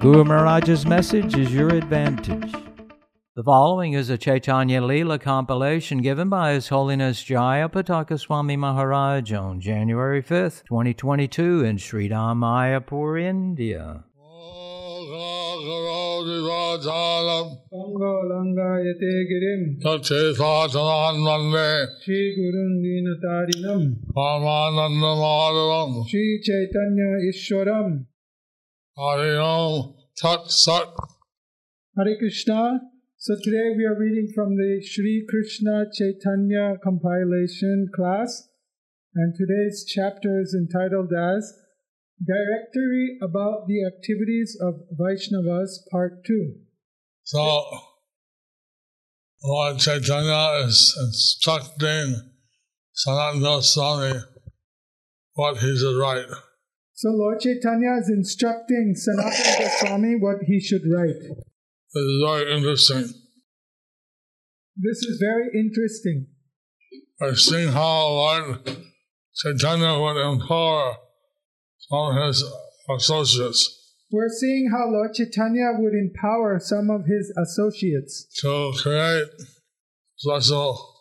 Guru Maharaj's message is your advantage. The following is a Chaitanya Leela compilation given by His Holiness Jaya Pataka Swami Maharaj on January 5th, 2022 in Sri Mayapur, India. Pangalangayate Girim Tachesachanan Vande Shri Gurun Dinatarinam Paramananda Madhavam Shri Chaitanya Hari Om Tat Sat Hare Krishna. So today we are reading from the Shri Krishna Chaitanya compilation class and today's chapter is entitled as Directory about the activities of Vaishnavas Part 2. So Lord Chaitanya is instructing Sanatana Goswami what he should write. So Lord Chaitanya is instructing Sanatana Goswami what he should write. This is very interesting. This is very interesting. I've seen how Lord Chaitanya would empower some of his associates We're seeing how Lord Chaitanya would empower some of his associates to create special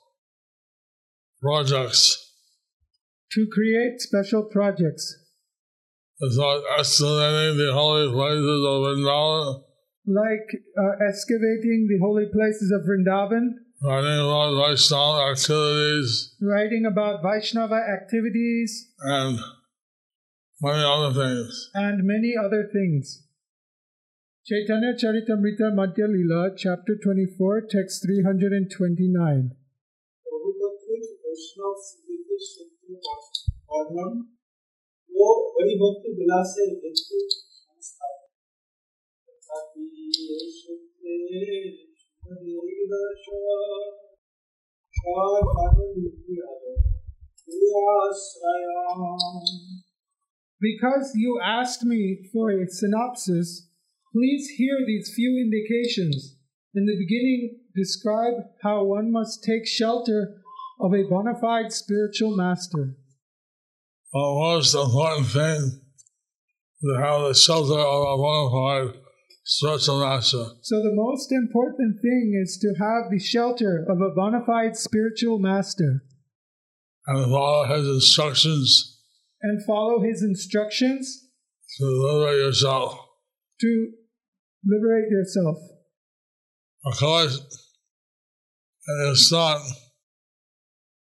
projects to create special projects without excavating the holy places of Vrindavan, like uh, excavating the holy places of Vrindavan, writing about Vaishnava activities, writing about Vaishnava activities, and many other things. and many other things. Chaitanya Charitamrita Madhya Lila, chapter 24, text 329. वो बड़ी भक्ति विलास से व्यक्ति संस्था है। तथापि ये शुद्धे शुभदीर्घदर्श शाखानुग्रह Because you asked me for a synopsis, please hear these few indications. In the beginning, describe how one must take shelter of a bona fide spiritual master. The most important thing to have the shelter of a bona fide spiritual master. So, the most important thing is to have the shelter of a bona fide spiritual master and follow his instructions and follow his instructions to liberate yourself. to liberate yourself. In ISKCON,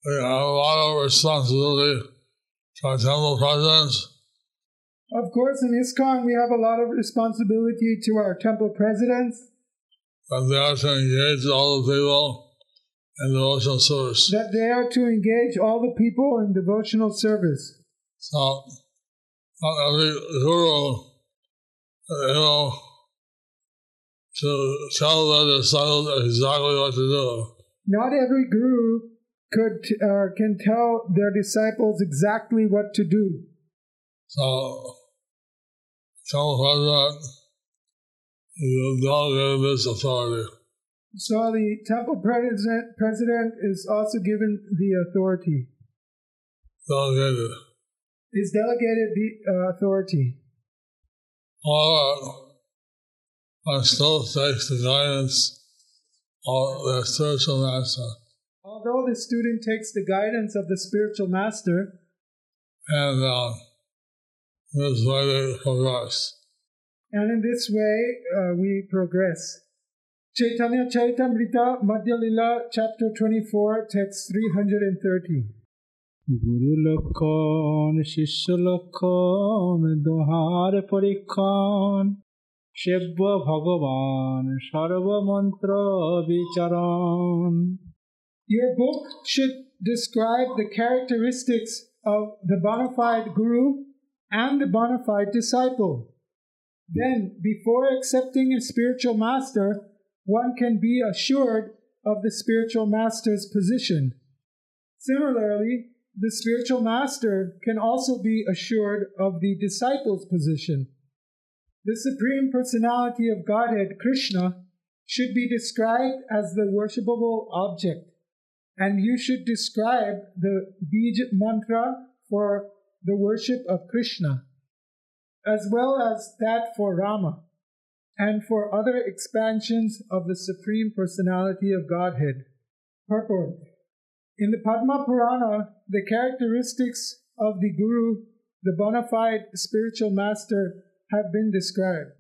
we have a lot of responsibility our presidents, Of course, in ISKCON, we have a lot of responsibility to our temple presidents that they are to engage all the people in devotional service. that they are to engage all the people in devotional service. So, not every guru is able to tell their disciples exactly what to do. Not every guru could uh, can tell their disciples exactly what to do. So, temple president is delegated this authority. So the temple president president is also given the authority. Delegated. Is delegated the uh, authority. All that one still takes the guidance of their spiritual master. Although the student takes the guidance of the spiritual master, And uh, this way they progress. and in this way uh, we progress. Chaitanya Charitamrita Madhya Lila, chapter 24, text 330. গুরু লক্ষণ শিষ্য লক্ষণ দোহার পরীক্ষণ সেব্য ভগবান সর্বমন্ত্র বিচারণ your book should describe the characteristics of the bona fide guru and the bona fide disciple. then before accepting a spiritual master, one can be assured of the spiritual master's position. Similarly, the spiritual master can also be assured of the disciple's position. The Supreme Personality of Godhead, Krishna, should be described as the worshipable object, and you should describe the Bij mantra for the worship of Krishna, as well as that for Rama, and for other expansions of the Supreme Personality of Godhead. Purport In the Padma Purana, the characteristics of the Guru, the bona fide spiritual master, have been described.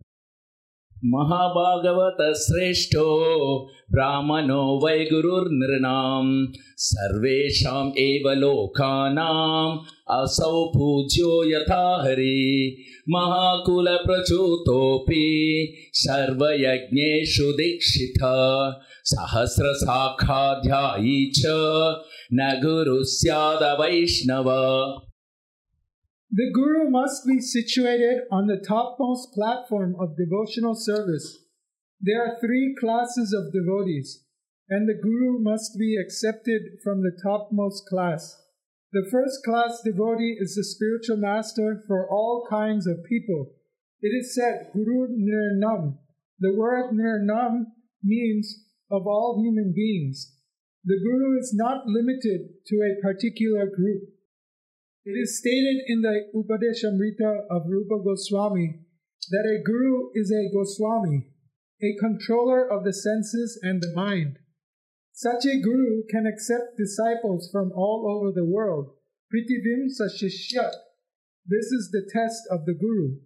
महाभागवत श्रेष्ठो, ब्राह्मणो वै गुरुर्नृणां सर्वेषाम् एव लोकानाम् असौ पूज्यो यथा हरि। महाकुलप्रचूतोऽपि सर्वयज्ञेषु दीक्षित। सहस्रशाखाध्यायी च न गुरुः स्यादवैष्णव। The Guru must be situated on the topmost platform of devotional service. There are three classes of devotees, and the Guru must be accepted from the topmost class. The first class devotee is the spiritual master for all kinds of people. It is said, Guru Nirnam. The word Nirnam means of all human beings. The Guru is not limited to a particular group. It is stated in the Upadeshamrita of Rupa Goswami that a guru is a Goswami, a controller of the senses and the mind. Such a guru can accept disciples from all over the world. Pritivim sashishyat. This is the test of the guru.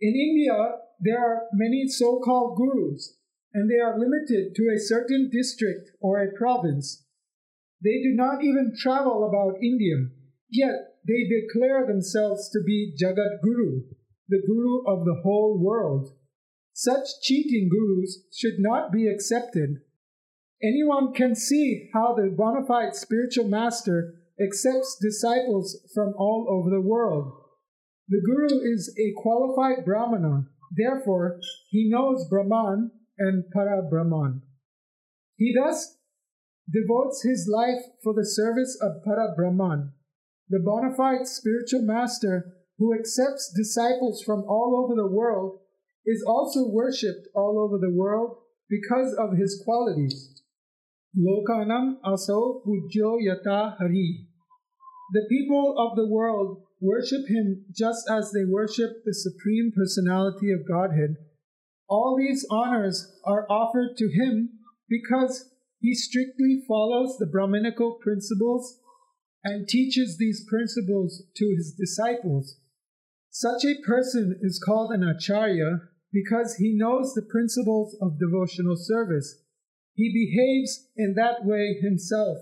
In India, there are many so called gurus, and they are limited to a certain district or a province. They do not even travel about India. Yet they declare themselves to be Jagat Guru, the Guru of the whole world. Such cheating gurus should not be accepted. Anyone can see how the bona fide spiritual master accepts disciples from all over the world. The Guru is a qualified Brahmana, therefore, he knows Brahman and Para Brahman. He thus devotes his life for the service of Para Brahman the bona fide spiritual master who accepts disciples from all over the world is also worshipped all over the world because of his qualities. Lokanam aso pujyo yata hari. The people of the world worship him just as they worship the Supreme Personality of Godhead. All these honors are offered to him because he strictly follows the Brahminical principles and teaches these principles to his disciples. Such a person is called an acharya because he knows the principles of devotional service. He behaves in that way himself,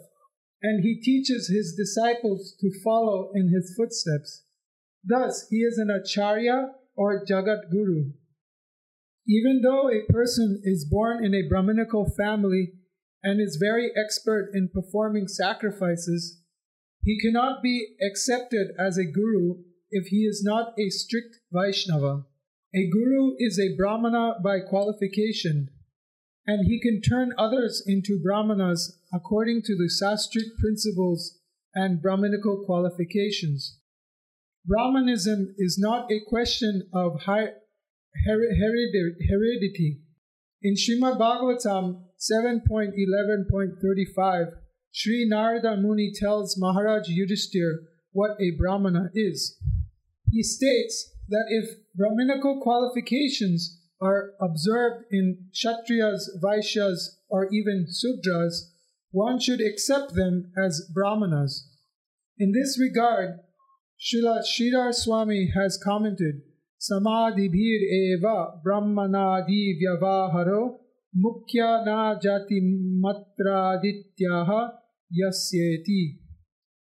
and he teaches his disciples to follow in his footsteps. Thus, he is an acharya or jagat guru. Even though a person is born in a Brahminical family and is very expert in performing sacrifices, he cannot be accepted as a guru if he is not a strict Vaishnava. A guru is a Brahmana by qualification, and he can turn others into Brahmanas according to the Sastric principles and Brahminical qualifications. Brahmanism is not a question of her- heredity. In Srimad Bhagavatam 7.11.35, Sri Narada Muni tells Maharaj Yudhishthir what a Brahmana is. He states that if Brahminical qualifications are observed in Kshatriyas, Vaishyas, or even Sudras, one should accept them as Brahmanas. In this regard, Srila Sridhar Swami has commented, Samadhibhir eva brahmanadi vyavaharo मुख्या न जाति मत्रादित्याह यस्येति।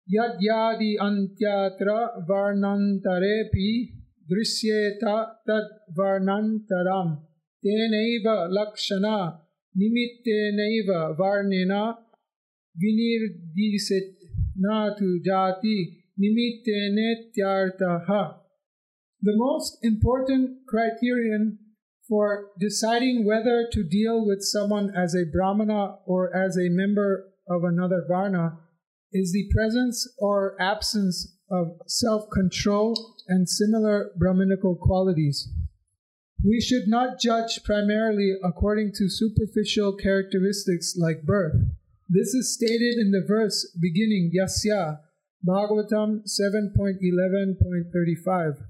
यद्यादि अन्त्यत्र वर्णन्तरेऽपि दृश्येत तद्वर्णन्तरं तेनैव लक्षणा निमित्तेनैव वर्णेन विनिर्दिशत् न तु जाति निमित्तेनेत्यर्थः। The most important criterion for deciding whether to deal with someone as a Brahmana or as a member of another Varna is the presence or absence of self control and similar Brahminical qualities. We should not judge primarily according to superficial characteristics like birth. This is stated in the verse beginning Yasya, Bhagavatam 7.11.35.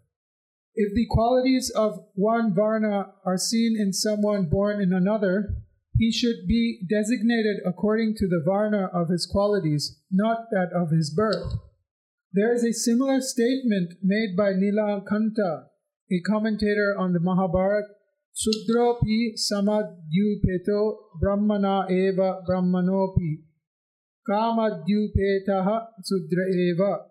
If the qualities of one Varna are seen in someone born in another, he should be designated according to the Varna of his qualities, not that of his birth. There is a similar statement made by Nilakanta, a commentator on the Mahabharata, Sudropi samadyupeto brahmana eva brahmanopi kamadyupetaha sudra eva.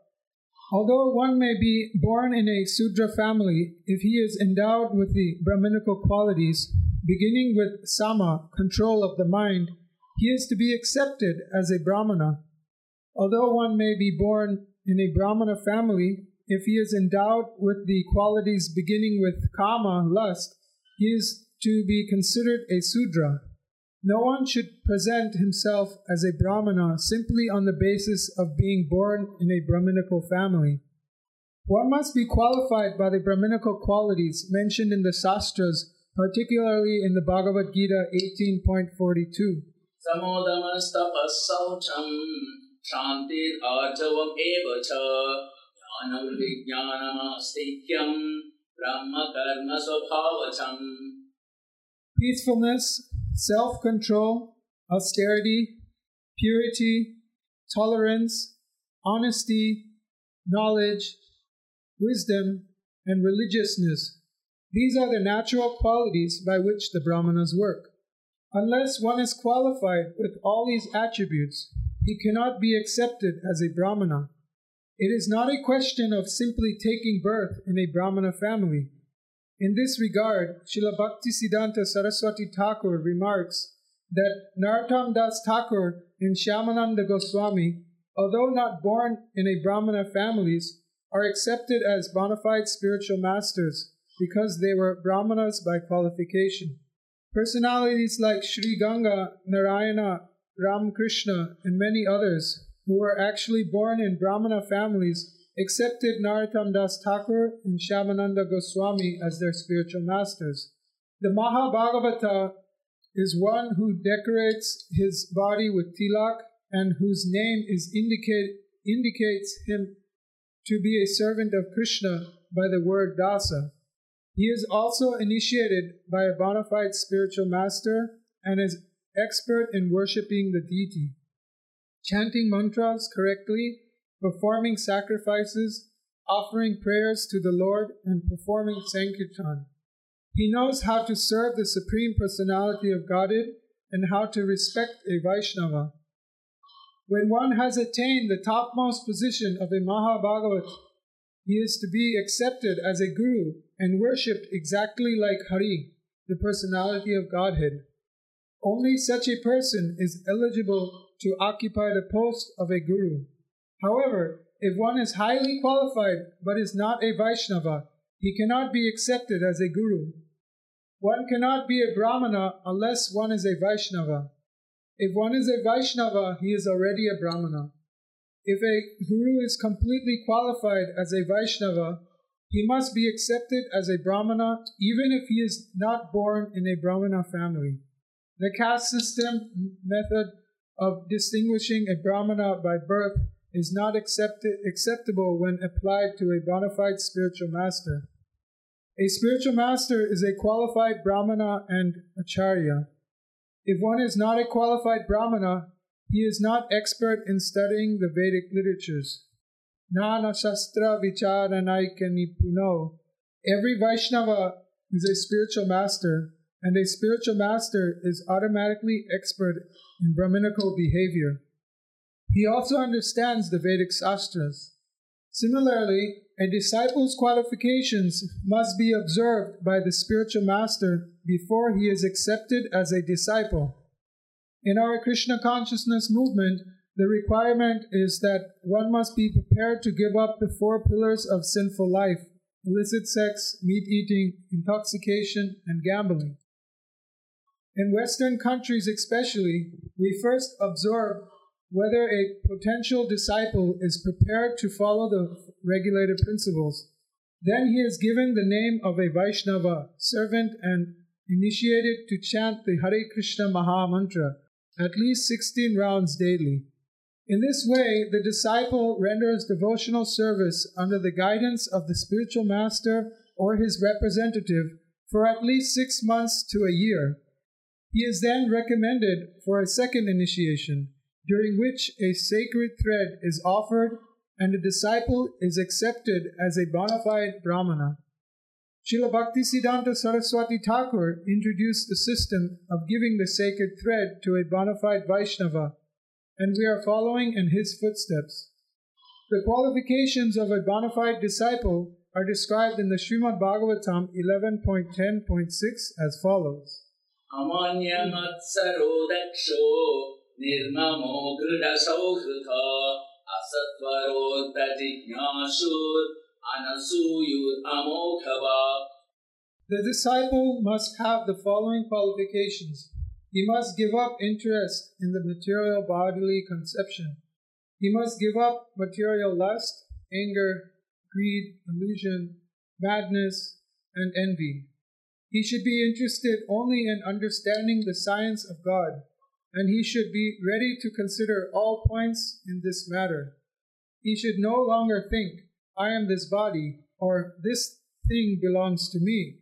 Although one may be born in a Sudra family, if he is endowed with the Brahminical qualities, beginning with Sama, control of the mind, he is to be accepted as a Brahmana. Although one may be born in a Brahmana family, if he is endowed with the qualities beginning with Kama, lust, he is to be considered a Sudra. No one should present himself as a Brahmana simply on the basis of being born in a Brahminical family. One must be qualified by the Brahminical qualities mentioned in the sastras, particularly in the Bhagavad Gita 18.42. Peacefulness self control, austerity, purity, tolerance, honesty, knowledge, wisdom, and religiousness. These are the natural qualities by which the Brahmanas work. Unless one is qualified with all these attributes, he cannot be accepted as a Brahmana. It is not a question of simply taking birth in a Brahmana family. In this regard, Srila Bhaktisiddhanta Saraswati Thakur remarks that Narottam Das Thakur and Shyamananda Goswami, although not born in a Brahmana families, are accepted as bona fide spiritual masters because they were Brahmanas by qualification. Personalities like Sri Ganga, Narayana, Ramakrishna, and many others who were actually born in Brahmana families accepted Narottam Das Thakur and Shyamananda Goswami as their spiritual masters. The Mahabhagavata is one who decorates his body with tilak and whose name is indicate, indicates him to be a servant of Krishna by the word dasa. He is also initiated by a bona fide spiritual master and is expert in worshipping the deity. Chanting mantras correctly, performing sacrifices, offering prayers to the Lord, and performing Sankirtan. He knows how to serve the Supreme Personality of Godhead and how to respect a Vaishnava. When one has attained the topmost position of a Mahabhagavat, he is to be accepted as a guru and worshipped exactly like Hari, the personality of Godhead. Only such a person is eligible to occupy the post of a guru. However, if one is highly qualified but is not a Vaishnava, he cannot be accepted as a guru. One cannot be a Brahmana unless one is a Vaishnava. If one is a Vaishnava, he is already a Brahmana. If a guru is completely qualified as a Vaishnava, he must be accepted as a Brahmana even if he is not born in a Brahmana family. The caste system method of distinguishing a Brahmana by birth is not accepted, acceptable when applied to a bona fide spiritual master. A spiritual master is a qualified Brahmana and Acharya. If one is not a qualified Brahmana, he is not expert in studying the Vedic literatures. Nana Shastra Vicharanaika Nipuno. Every Vaishnava is a spiritual master, and a spiritual master is automatically expert in Brahminical behavior. He also understands the Vedic Shastras. Similarly, a disciple's qualifications must be observed by the spiritual master before he is accepted as a disciple. In our Krishna consciousness movement, the requirement is that one must be prepared to give up the four pillars of sinful life illicit sex, meat eating, intoxication, and gambling. In Western countries, especially, we first observe whether a potential disciple is prepared to follow the regulated principles. Then he is given the name of a Vaishnava, servant, and initiated to chant the Hare Krishna Maha Mantra at least 16 rounds daily. In this way, the disciple renders devotional service under the guidance of the spiritual master or his representative for at least six months to a year. He is then recommended for a second initiation, during which a sacred thread is offered and the disciple is accepted as a bona fide Brahmana. Srila Bhaktisiddhanta Saraswati Thakur introduced the system of giving the sacred thread to a bona fide Vaishnava, and we are following in his footsteps. The qualifications of a bona fide disciple are described in the Srimad Bhagavatam 11.10.6 as follows. अमान्यमत्सरो दक्षो निर्ममो दृढसौहृद असत्वरोत्तजिज्ञासुर् अनसूयुरमोघवा The disciple must have the following qualifications. He must give up interest in the material bodily conception. He must give up material lust, anger, greed, illusion, madness, and envy. He should be interested only in understanding the science of God, and he should be ready to consider all points in this matter. He should no longer think, I am this body, or this thing belongs to me.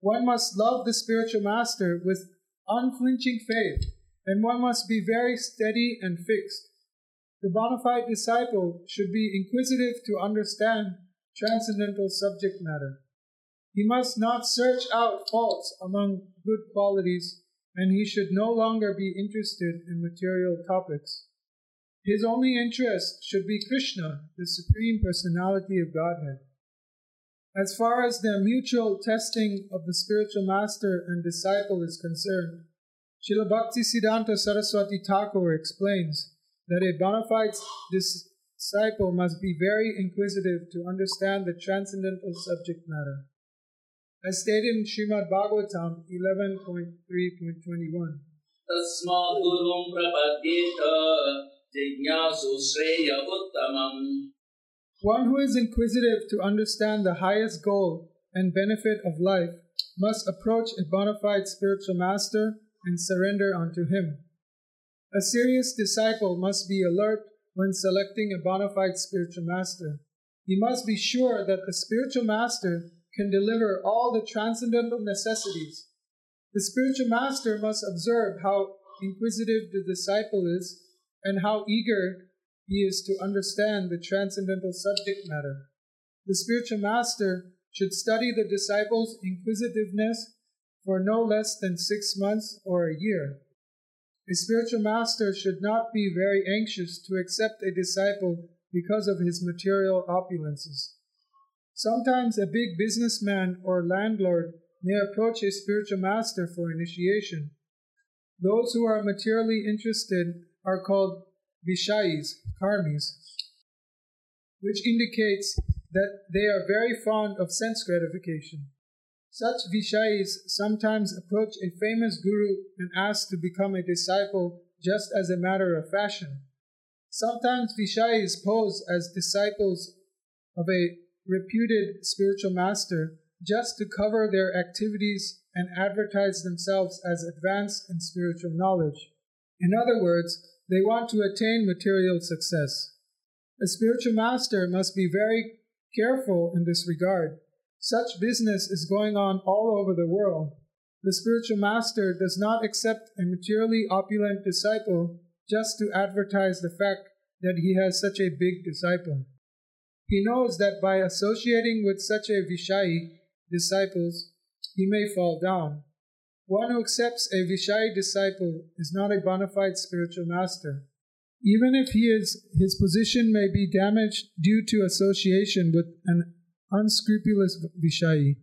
One must love the spiritual master with unflinching faith, and one must be very steady and fixed. The bona fide disciple should be inquisitive to understand transcendental subject matter. He must not search out faults among good qualities, and he should no longer be interested in material topics. His only interest should be Krishna, the Supreme Personality of Godhead. As far as the mutual testing of the spiritual master and disciple is concerned, Srila Bhakti Siddhanta Saraswati Thakur explains that a bona fide disciple must be very inquisitive to understand the transcendental subject matter As stated in Srimad Bhagavatam 11.3.21. तस्मात् गुरुं प्रपद्येत जिज्ञासु श्रेय उत्तमम् One who is inquisitive to understand the highest goal and benefit of life must approach a bona fide spiritual master and surrender unto him. A serious disciple must be alert when selecting a bona fide spiritual master. He must be sure that the spiritual master can deliver all the transcendental necessities. The spiritual master must observe how inquisitive the disciple is and how eager he is to understand the transcendental subject matter. The spiritual master should study the disciple's inquisitiveness for no less than six months or a year. A spiritual master should not be very anxious to accept a disciple because of his material opulences. Sometimes a big businessman or landlord may approach a spiritual master for initiation. Those who are materially interested are called Vishayis, karmis, which indicates that they are very fond of sense gratification. Such Vishayis sometimes approach a famous guru and ask to become a disciple just as a matter of fashion. Sometimes Vishayis pose as disciples of a reputed spiritual master just to cover their activities and advertise themselves as advanced in spiritual knowledge. In other words, they want to attain material success. A spiritual master must be very careful in this regard. Such business is going on all over the world. The spiritual master does not accept a materially opulent disciple just to advertise the fact that he has such a big disciple. He knows that by associating with such a Vishayi disciples, he may fall down. One who accepts a Vishayi disciple is not a bona fide spiritual master. Even if he is, his position may be damaged due to association with an unscrupulous Vishayi.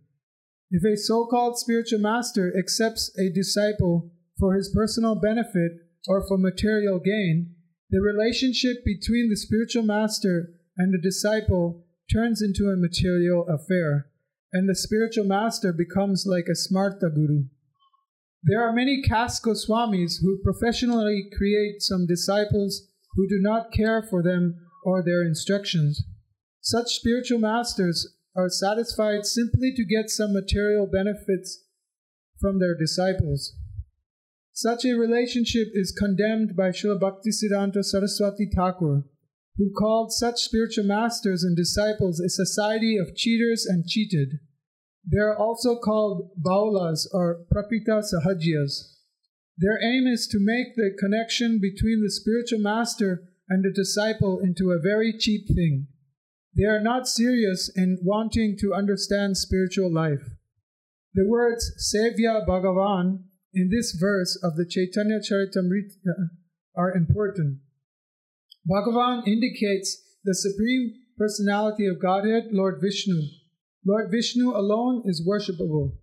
If a so called spiritual master accepts a disciple for his personal benefit or for material gain, the relationship between the spiritual master and the disciple turns into a material affair. and the spiritual master becomes like a smarta guru. There are many caste Goswamis who professionally create some disciples who do not care for them or their instructions. Such spiritual masters are satisfied simply to get some material benefits from their disciples. Such a relationship is condemned by Srila Bhaktisiddhanta Saraswati Thakur, who called such spiritual masters and disciples a society of cheaters and cheated. They are also called Baulas or Prakrita Sahajiyas. Their aim is to make the connection between the spiritual master and the disciple into a very cheap thing. They are not serious in wanting to understand spiritual life. The words Sevya Bhagavan in this verse of the Chaitanya Charitamrita uh, are important. Bhagavan indicates the Supreme Personality of Godhead, Lord Vishnu. Lord Vishnu alone is worshipable.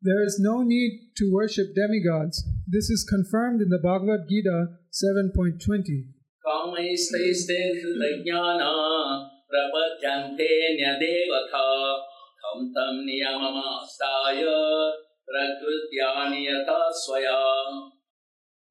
There is no need to worship demigods. This is confirmed in the Bhagavad Gita 7.20.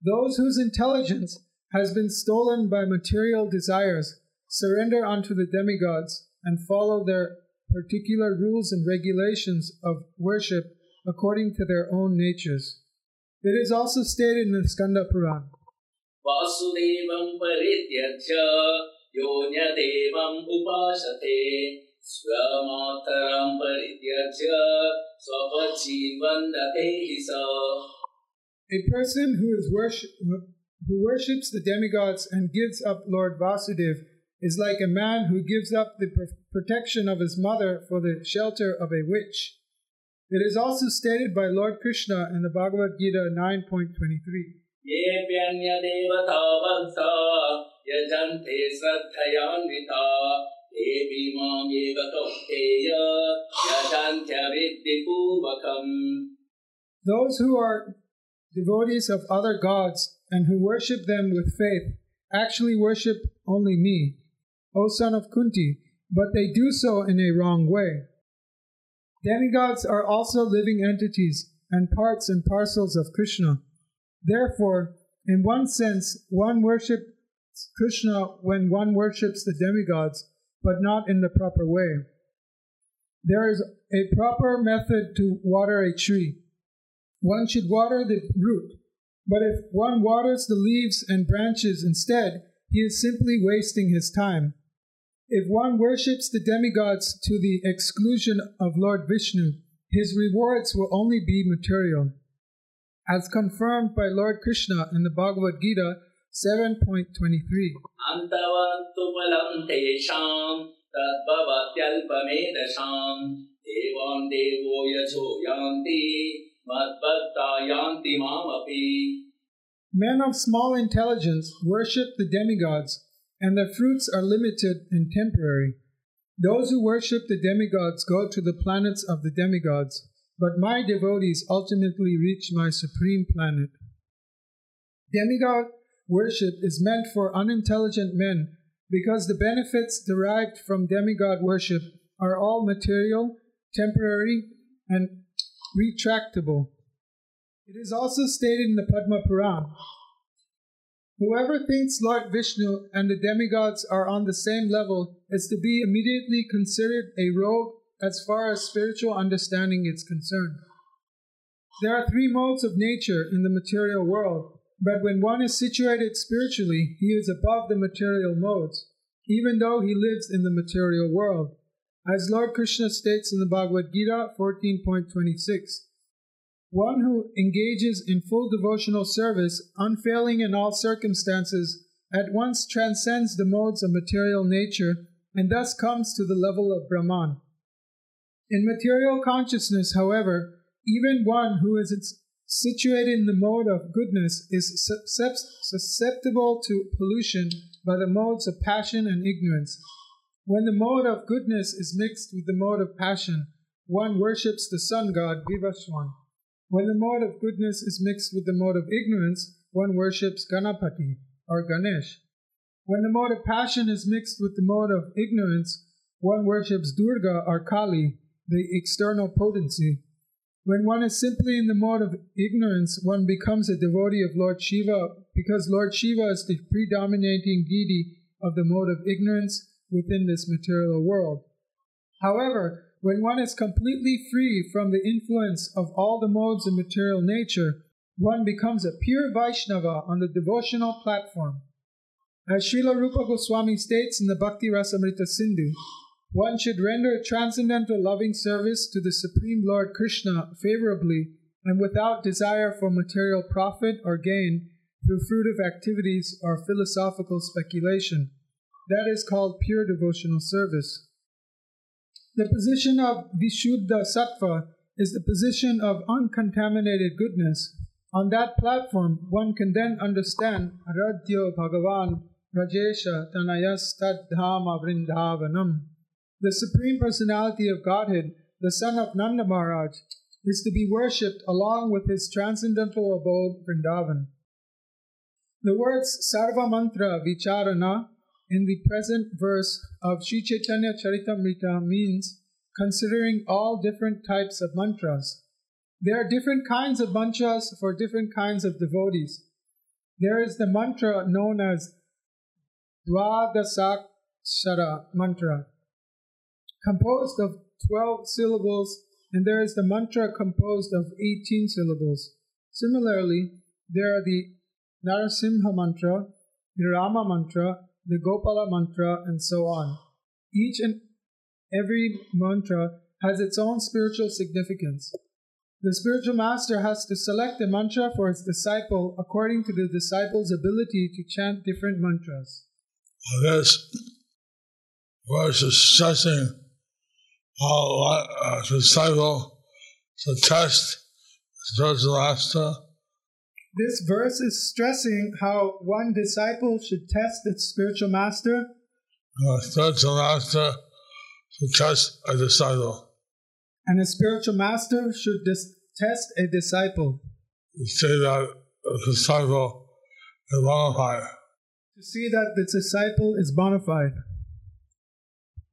Those whose intelligence has been stolen by material desires surrender unto the demigods and follow their particular rules and regulations of worship according to their own natures. It is also stated in the Skanda Puran. वासुदेवं परित्यज्य यो न्यदेवम् उपासते स्वमातरं परित्यज्य स्वपजीवन्दते हि स A person who is worship, who worships the demigods and gives up Lord Vasudev is like a man who gives up the pr- protection of his mother for the shelter of a witch. It is also stated by Lord Krishna in the Bhagavad Gita 9.23. येऽप्यन्यदेवता भक्ता यजन्ते श्रद्धयान्विता देवी मामेव कौन्तेय यजन्त्यविद्धिपूर्वकम् Those who are devotees of other gods and who worship them with faith actually worship only me, O son of Kunti, but they do so in a wrong way. Demigods are also living entities and parts and parcels of Krishna. Therefore, in one sense, one worships Krishna when one worships the demigods, but not in the proper way. There is a proper method to water a tree. One should water the root, but if one waters the leaves and branches instead, he is simply wasting his time. If one worships the demigods to the exclusion of Lord Vishnu, his rewards will only be material. As confirmed by Lord Krishna in the Bhagavad Gita 7.23. अन्तवन्तु बलं तेषां तद्भवत्यल्पमेधशां देवान् देवो यशो यान्ति मद्भक्ता यान्ति मामपि Men of small intelligence worship the demigods, and their fruits are limited and temporary. Those who worship the demigods go to the planets of the demigods, but my devotees ultimately reach my supreme planet. Demigod worship is meant for unintelligent men because the benefits derived from demigod worship are all material, temporary, and retractable. It is also stated in the Padma Puran Whoever thinks Lord Vishnu and the demigods are on the same level is to be immediately considered a rogue as far as spiritual understanding is concerned. There are three modes of nature in the material world, but when one is situated spiritually, he is above the material modes, even though he lives in the material world. As Lord Krishna states in the Bhagavad Gita 14.26, one who engages in full devotional service, unfailing in all circumstances, at once transcends the modes of material nature and thus comes to the level of Brahman. In material consciousness, however, even one who is situated in the mode of goodness is susceptible to pollution by the modes of passion and ignorance. When the mode of goodness is mixed with the mode of passion, one worships the sun god Vivaswan. When the mode of goodness is mixed with the mode of ignorance, one worships Ganapati or Ganesh. When the mode of passion is mixed with the mode of ignorance, one worships Durga or Kali. the external potency. When one is simply in the mode of ignorance, one becomes a devotee of Lord Shiva because Lord Shiva is the predominating deity of the mode of ignorance within this material world. However, when one is completely free from the influence of all the modes of material nature, one becomes a pure Vaishnava on the devotional platform. As Srila Rupa Goswami states in the Bhakti Rasamrita Sindhu, one should render transcendental loving service to the Supreme Lord Krishna favorably and without desire for material profit or gain through fruitive activities or philosophical speculation. That is called pure devotional service. The position of Vishuddha Sattva is the position of uncontaminated goodness. On that platform, one can then understand Aradhyo Bhagavan Vrajesha Tanayas Tad Dhama Vrindavanam. The Supreme Personality of Godhead, the son of Nanda Maharaj, is to be worshipped along with his transcendental abode Vrindavan. The words Sarva Mantra Vicharana in the present verse of Sri Chaitanya Charitamrita means considering all different types of mantras. There are different kinds of mantras for different kinds of devotees. There is the mantra known as Dwadasakshara mantra, composed of 12 syllables, and there is the mantra composed of 18 syllables. Similarly, there are the Narasimha mantra, the Rama mantra, the Gopala mantra, and so on. Each and every mantra has its own spiritual significance. The spiritual master has to select a mantra for his disciple according to the disciple's ability to chant different mantras. This verse is stressing how a disciple to test spiritual master uh, This verse is stressing how one disciple should test its spiritual master a spiritual master to test a disciple. and a spiritual master should dis- test a disciple To say that the disciple is bona fide. to see that the disciple is bona fide.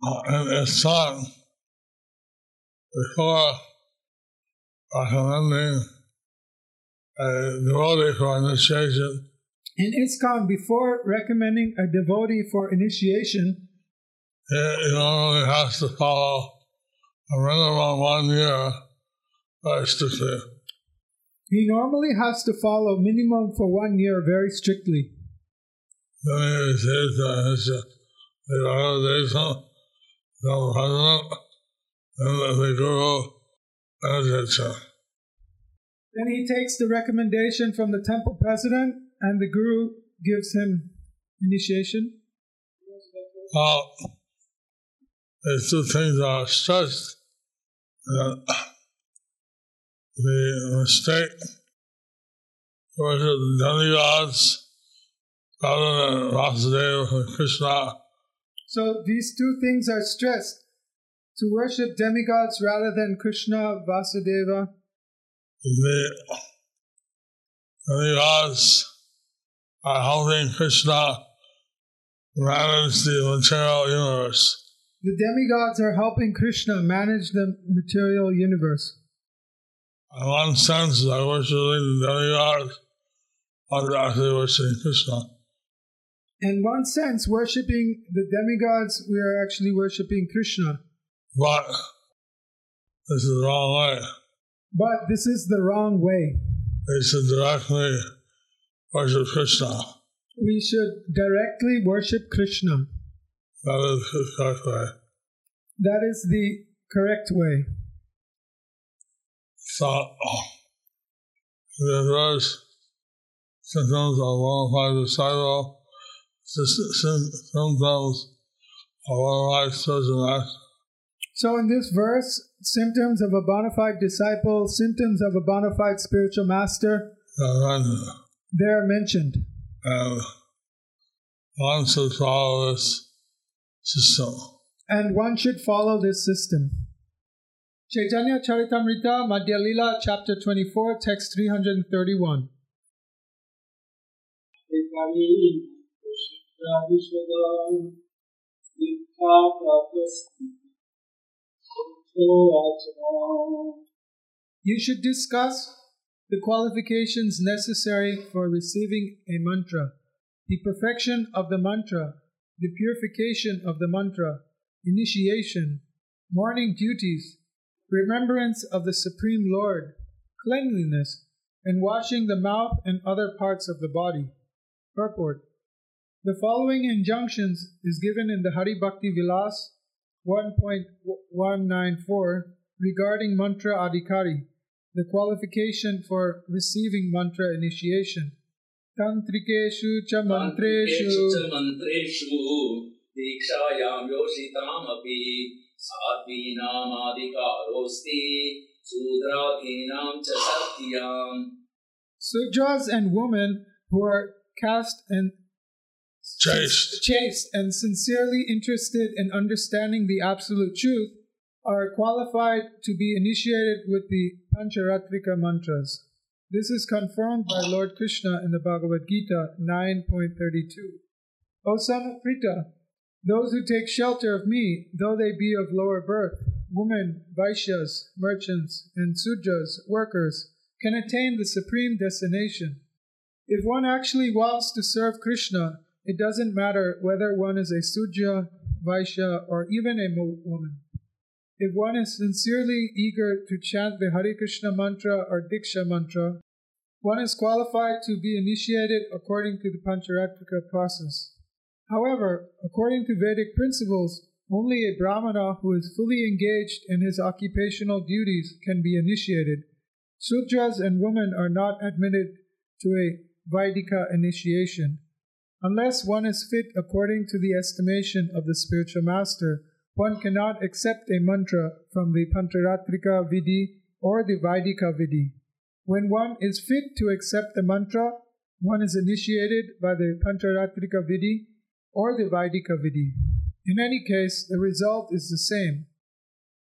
Uh, and it's not before recommending a devotee for initiation, In ISKCON, before recommending a devotee for initiation, uh, he, he normally has to follow a minimum one year very strictly. he normally has to follow minimum for one year very strictly. Then he receives the initiation, the organization, the president, and the guru benediction. Then he takes the recommendation from the temple president, and the guru gives him initiation. Uh, well, these two things are stressed. And the mistake worship the demigods rather than Vasudeva and Krishna So these two things are stressed to worship demigods rather than Krishna, Vasudeva. The demigods are helping Krishna manage the material universe. The demigods are helping Krishna manage the material universe. In one sense, by worshiping the demigods, are actually worshiping Krishna. In one sense, worshipping the demigods, we are actually worshipping Krishna. But this is the wrong way. But this is the wrong way. They should directly worship Krishna. We should directly worship Krishna. That is the correct way. That is the correct way. So, the verse symptoms of bona fide disciple, sys- sym- symptoms of bona fide spiritual master. So, in this verse, symptoms of a bona fide disciple, symptoms of a bona fide spiritual master, And then, they are mentioned. and one should follow this system. And one should follow this system. Chaitanya Charitamrita, Madhya Lila, chapter 24, text 331. You should discuss the qualifications necessary for receiving a mantra, the perfection of the mantra, the purification of the mantra, initiation, morning duties, remembrance of the Supreme Lord, cleanliness, and washing the mouth and other parts of the body. Purport The following injunctions is given in the Hari Bhakti Vilas 1.194 regarding mantra adhikari, the qualification for receiving mantra initiation. Tantrikeshu cha mantreshu च मन्त्रेषु दीक्षायां योषितामपि साध्वीनामाधिकारोऽस्ति शूद्रादीनां च सत्याम् Sudras and women who are caste and Chaste. chaste and sincerely interested in understanding the absolute truth are qualified to be initiated with the Pancharatrika mantras. This is confirmed by Lord Krishna in the Bhagavad Gita 9.32. O son of Pritha, those who take shelter of me, though they be of lower birth, women, Vaishyas, merchants, and Sudras, workers, can attain the supreme destination. If one actually wants to serve Krishna, it doesn't matter whether one is a Sudra, Vaishya, or even a woman. If one is sincerely eager to chant the Hare Krishna mantra or Diksha mantra, one is qualified to be initiated according to the Pancharatrika process. However, according to Vedic principles, only a Brahmana who is fully engaged in his occupational duties can be initiated. Sudras and women are not admitted to a Vaidika initiation. Unless one is fit according to the estimation of the spiritual master, one cannot accept a mantra from the Pancharatrika Vidhi or the Vaidika Vidhi. When one is fit to accept the mantra, one is initiated by the Pancharatrika Vidhi or the Vaidika Vidhi. In any case, the result is the same.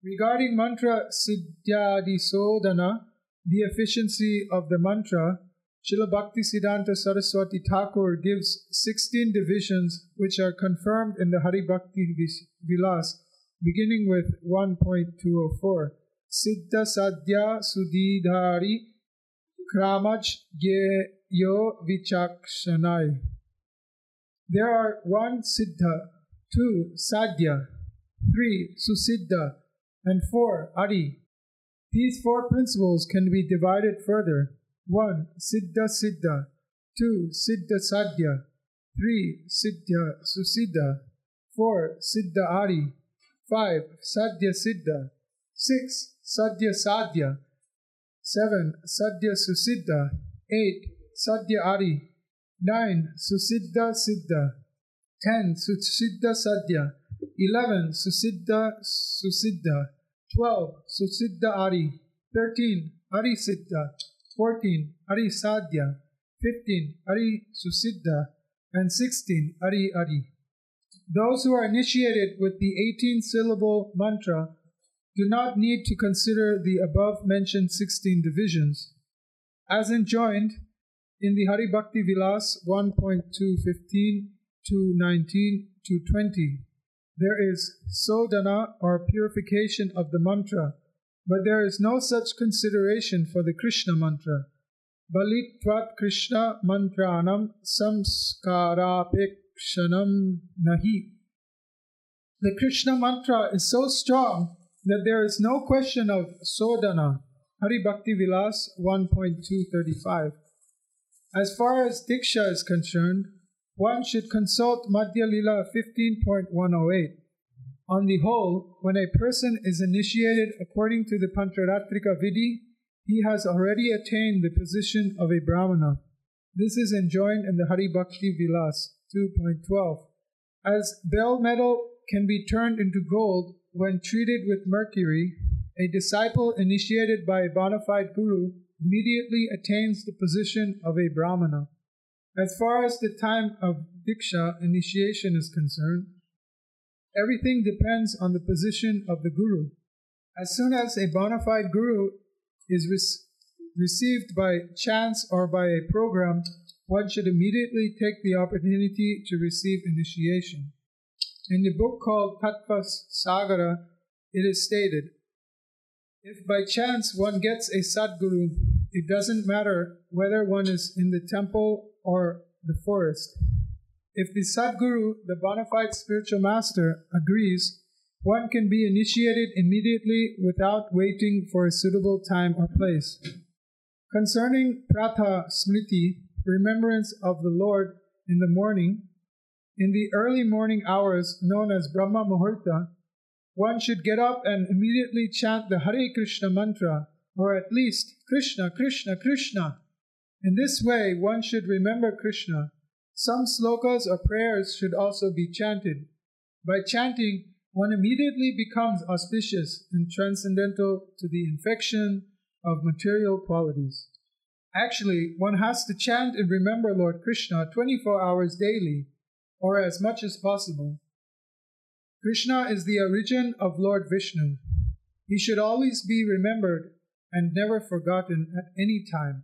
Regarding mantra Siddhyadi Sodhana, the efficiency of the mantra, Srila Bhakti Siddhanta Saraswati Thakur gives 16 divisions which are confirmed in the Hari Bhakti Vilas, beginning with 1.204. Siddha Sadhya Sudhidhari Kramaj Yo Vichakshanai. There are one Siddha, two Sadhya, three Susiddha, and four Ari. These four principles can be divided further. 1. Siddha Siddha 2. Siddha Sadhya 3. Siddha Susiddha 4. Siddha Ari 5. Sadhya Siddha 6. Sadhya Sadhya 7. Sadhya Susiddha 8. Sadhya Ari 9. Susiddha Siddha 10. Susiddha Sadhya 11. Susiddha Susiddha 12. Susiddha Ari 13. Ari Siddha 14. Ari Sadhya 15. Ari Susiddha and 16. Ari Ari. Those who are initiated with the 18 syllable mantra do not need to consider the above mentioned 16 divisions. As enjoined in the Hari Bhakti Vilas 1.215 to 19 to 20, there is sodhana or purification of the mantra, but there is no such consideration for the Krishna mantra. Balitvat Krishna mantranam samskarapekshanam nahi. The Krishna mantra is so strong that there is no question of sodhana. Hari Bhakti Vilas 1.235. As far as Diksha is concerned, one should consult Madhya Lila 15.108. On the whole, when a person is initiated according to the Pancharatrika Vidhi, he has already attained the position of a Brahmana. This is enjoined in the Hari Bhakti Vilas 2.12. As bell metal can be turned into gold when treated with mercury, a disciple initiated by a bona fide guru immediately attains the position of a Brahmana. As far as the time of Diksha initiation is concerned, everything depends on the position of the guru. As soon as a bona fide guru is rec- received by chance or by a program, one should immediately take the opportunity to receive initiation. In the book called Tattva Sagara, it is stated If by chance one gets a Sadguru, it doesn't matter whether one is in the temple or the forest. If the Sadguru, the bona fide spiritual master, agrees, one can be initiated immediately without waiting for a suitable time or place. Concerning Pratha Smriti, remembrance of the Lord in the morning, in the early morning hours known as Brahma Muhurta, one should get up and immediately chant the Hare Krishna mantra, or at least Krishna, Krishna, Krishna. In this way, one should remember Krishna. Some slokas or prayers should also be chanted. By chanting, one immediately becomes auspicious and transcendental to the infection of material qualities. Actually, one has to chant and remember Lord Krishna 24 hours daily, or as much as possible. Krishna is the origin of Lord Vishnu. He should always be remembered and never forgotten at any time.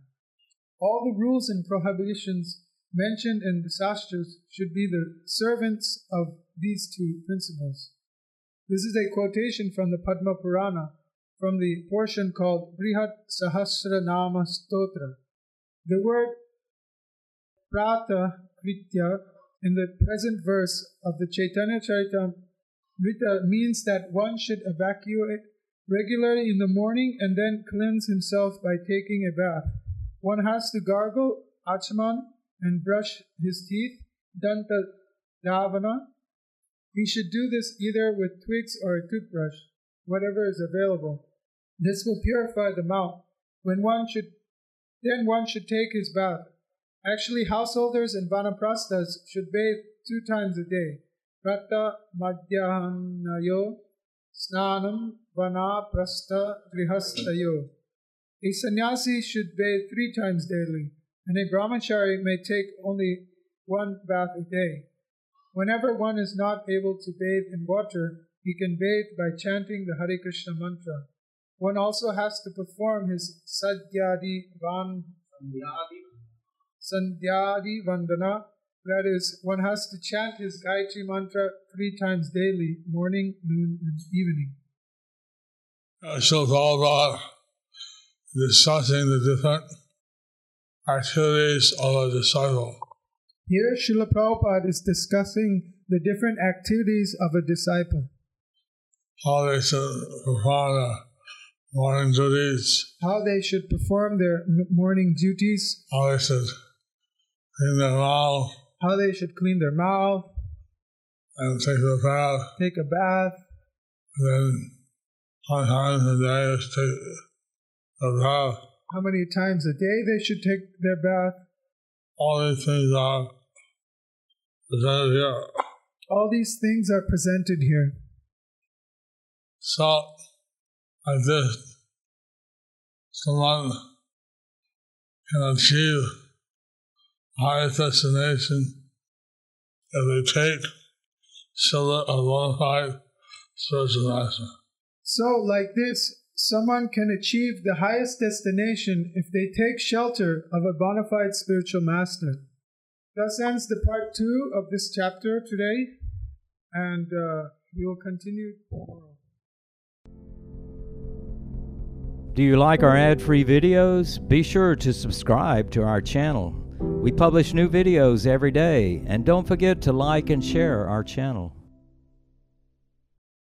All the rules and prohibitions mentioned in the Sastras should be the servants of these two principles. This is a quotation from the Padma Purana, from the portion called Brihat Sahasra Nama Stotra. The word Prata Kritya in the present verse of the Chaitanya Charitamrita means that one should evacuate regularly in the morning and then cleanse himself by taking a bath. One has to gargle achman and brush his teeth, danta dhavana, he should do this either with twigs or a toothbrush, whatever is available. This will purify the mouth. When one should, then one should take his bath. Actually, householders and vanaprasthas should bathe two times a day. Prata madhyahanayo snanam vanaprastha grihastayo. A sannyasi should bathe three times daily, and a brahmachari may take only one bath a day. Whenever one is not able to bathe in water, he can bathe by chanting the Hare Krishna mantra. One also has to perform his Sadhyadi Van Sandhyadi Vandana. That is, one has to chant his Gayatri mantra three times daily, morning, noon, and evening. Uh, so it's all the different activities of a disciple. Here, Srila Prabhupada is discussing the different activities of a disciple. How they should perform their morning duties, How they should perform their morning duties, how they should clean their mouth how they should clean their mouth, and take a bath, take a bath, and then how many times a day take a bath. How many times a day they should take their bath. All these things are presented here. All these things are presented here. So, like this, someone can achieve highest destination if they take bona fide spiritual master. So, like this, someone can achieve the highest destination if they take shelter of a bona fide spiritual master. Thus ends the part two of this chapter today, and uh, we will continue tomorrow. Do you like our ad free videos? Be sure to subscribe to our channel. We publish new videos every day, and don't forget to like and share our channel.